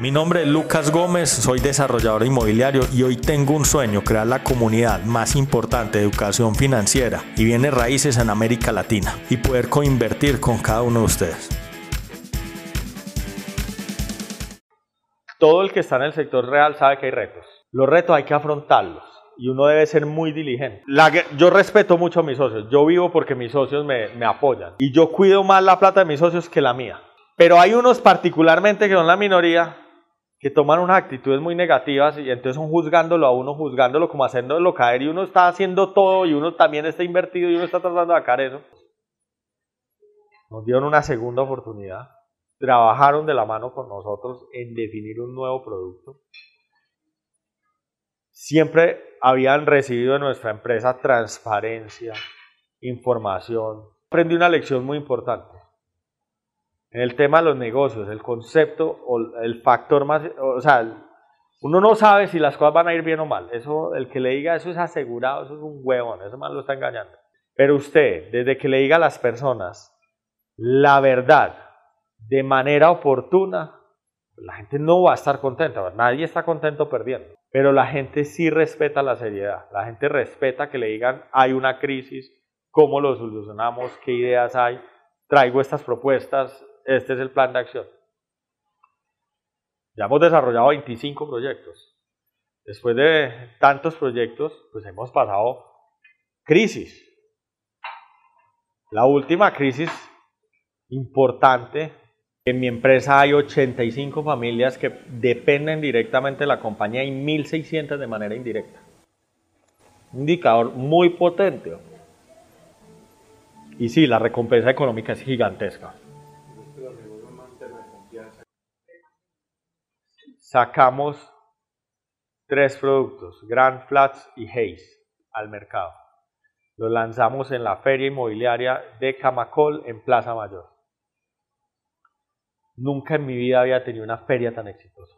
Mi nombre es Lucas Gómez, soy desarrollador inmobiliario y hoy tengo un sueño, crear la comunidad más importante de educación financiera y bienes raíces en América Latina y poder coinvertir con cada uno de ustedes. Todo el que está en el sector real sabe que hay retos. Los retos hay que afrontarlos y uno debe ser muy diligente. yo respeto mucho a mis socios, yo vivo porque mis socios me, me apoyan y yo cuido más la plata de mis socios que la mía. Pero hay unos particularmente que son la minoría que toman unas actitudes muy negativas y entonces son juzgándolo a uno, juzgándolo como haciéndolo caer y uno está haciendo todo y uno también está invertido y uno está tratando de sacar eso. Nos dieron una segunda oportunidad, trabajaron de la mano con nosotros en definir un nuevo producto. Siempre habían recibido de nuestra empresa transparencia, información. Aprendí una lección muy importante en el tema de los negocios, el concepto o el factor más, o sea, uno no sabe si las cosas van a ir bien o mal. Eso, el que le diga eso es asegurado, eso es un huevón, eso más lo está engañando. Pero usted, desde que le diga a las personas la verdad de manera oportuna, la gente no va a estar contenta, nadie está contento perdiendo. Pero la gente sí respeta la seriedad, la gente respeta que le digan hay una crisis, cómo lo solucionamos, qué ideas hay, traigo estas propuestas, este es el plan de acción. Ya hemos desarrollado 25 proyectos. Después de tantos proyectos, pues hemos pasado crisis. La última crisis importante, en mi empresa hay 85 familias que dependen directamente de la compañía y 1.600 de manera indirecta. Indicador muy potente. Y sí, la recompensa económica es gigantesca. Sacamos tres productos, Grand Flats y Hayes, al mercado. Los lanzamos en la feria inmobiliaria de Camacol en Plaza Mayor. Nunca en mi vida había tenido una feria tan exitosa.